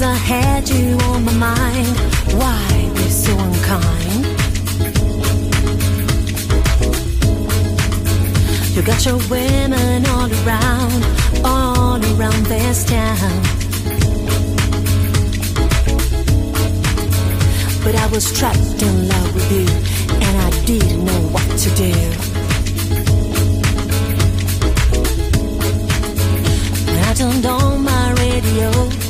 Cause I had you on my mind. Why be so unkind? You got your women all around, all around this town. But I was trapped in love with you, and I didn't know what to do. I turned on my radio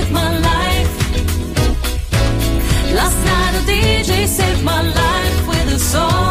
DJ saved my life with a song.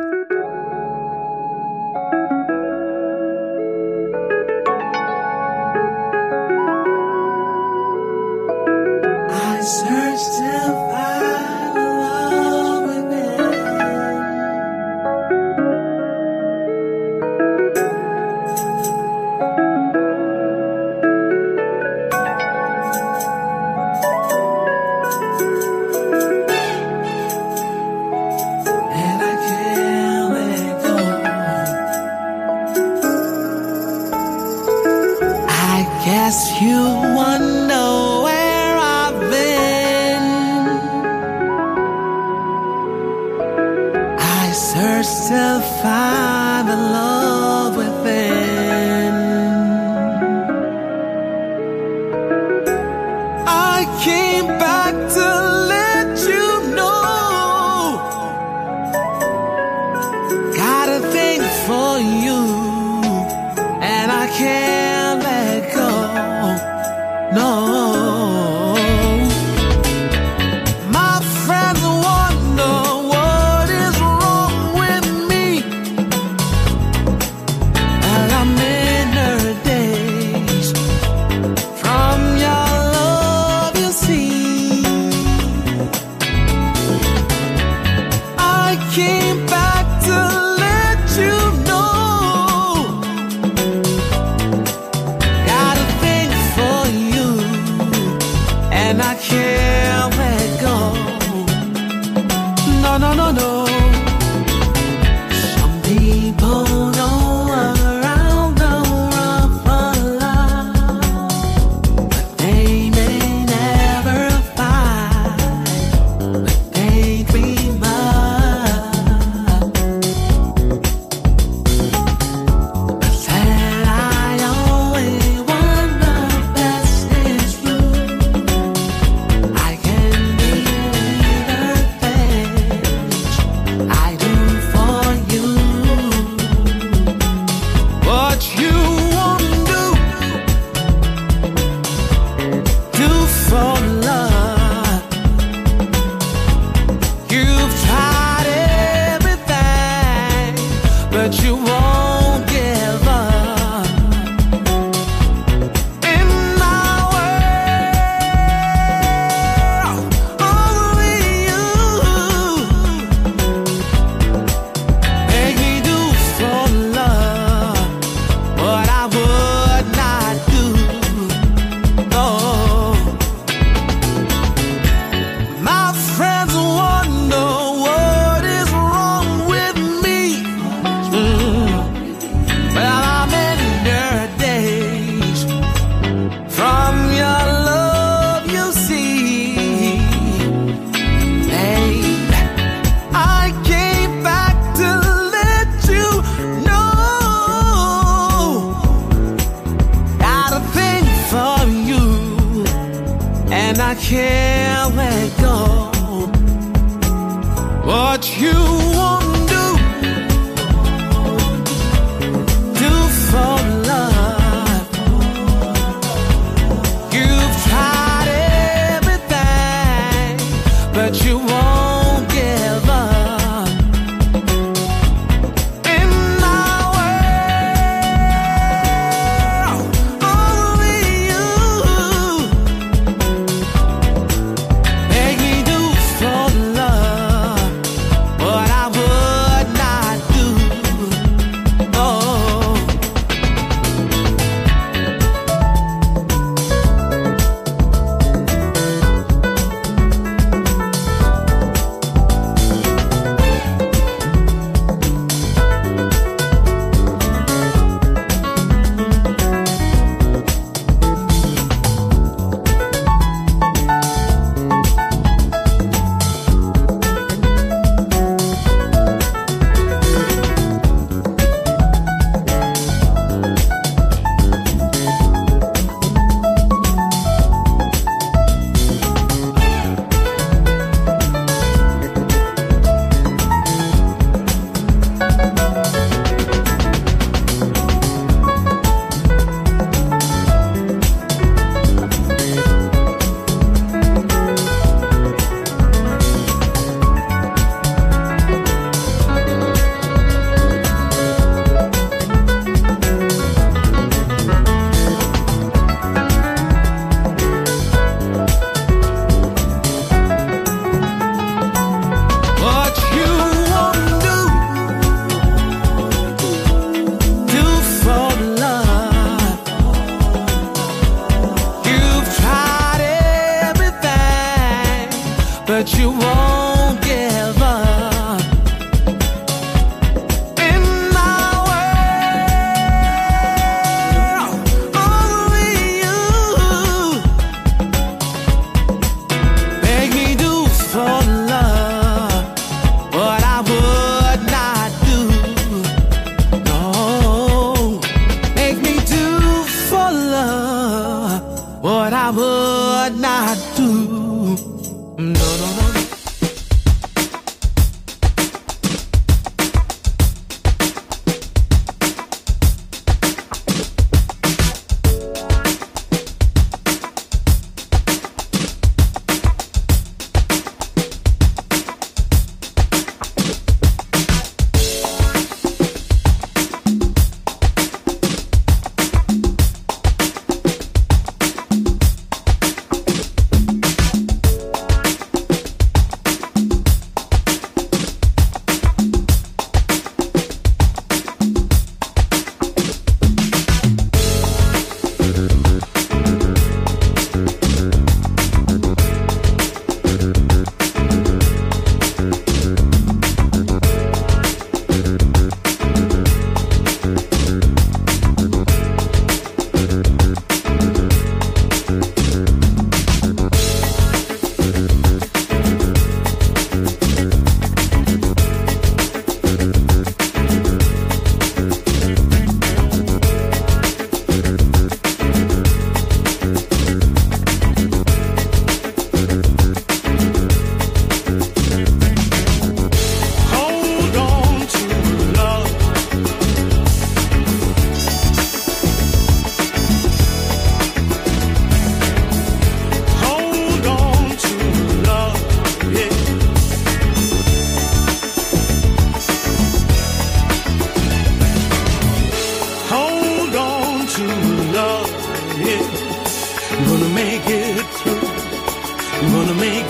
gonna make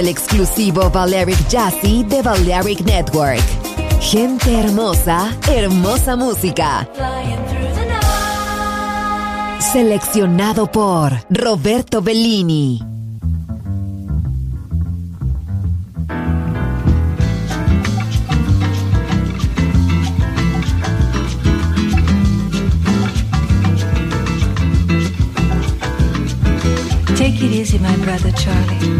del exclusivo Valeric Jazzy de Valeric Network. Gente hermosa, hermosa música. Seleccionado por Roberto Bellini. Take it easy, my brother Charlie.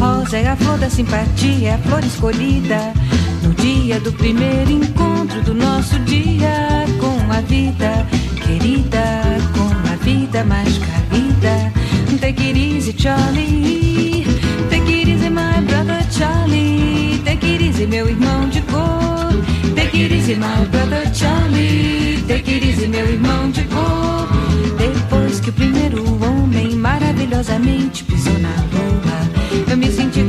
Rosa é a flor da simpatia, é a flor escolhida no dia do primeiro encontro do nosso dia com a vida querida, com a vida mais querida. Take it easy, Charlie. Take it easy, my brother Charlie. Take it easy, meu irmão de cor. Take it easy, my brother Charlie. Take it easy, meu irmão de cor. Depois que o primeiro homem maravilhosamente pisou na lua.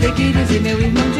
Pequenos e meu irmão de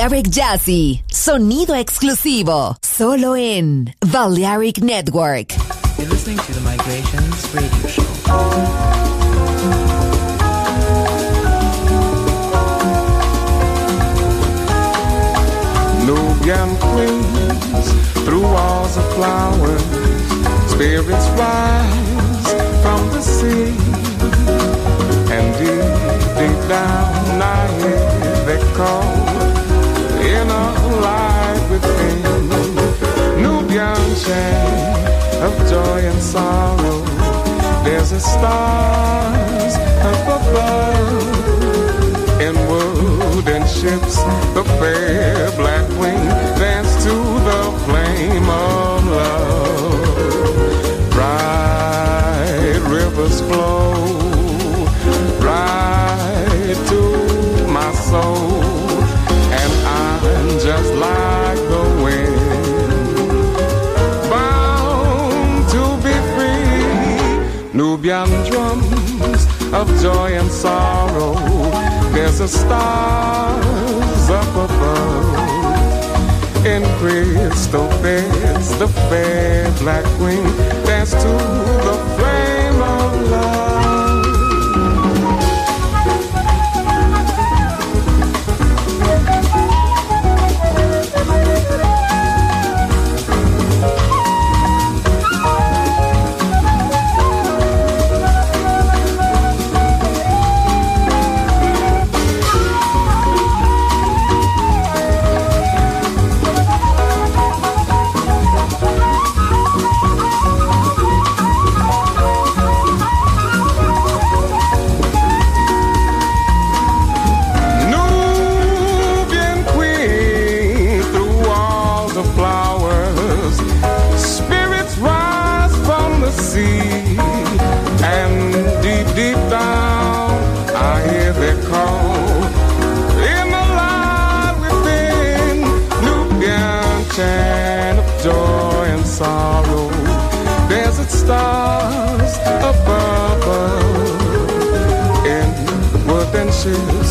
Balearic Jazzy, sonido exclusivo, solo en Balearic Network. You're listening to the Migrations Radio Show. Nubian queens through walls of flowers, spirits rise from the sea, and deep, deep down Of joy and sorrow. There's a stars up above. In wooden ships, the fair black wing dance to the flame of love. Bright rivers flow Nubian drums of joy and sorrow. There's a stars up above. In crystal beds, the fair black wing dance to the flame of love. Stars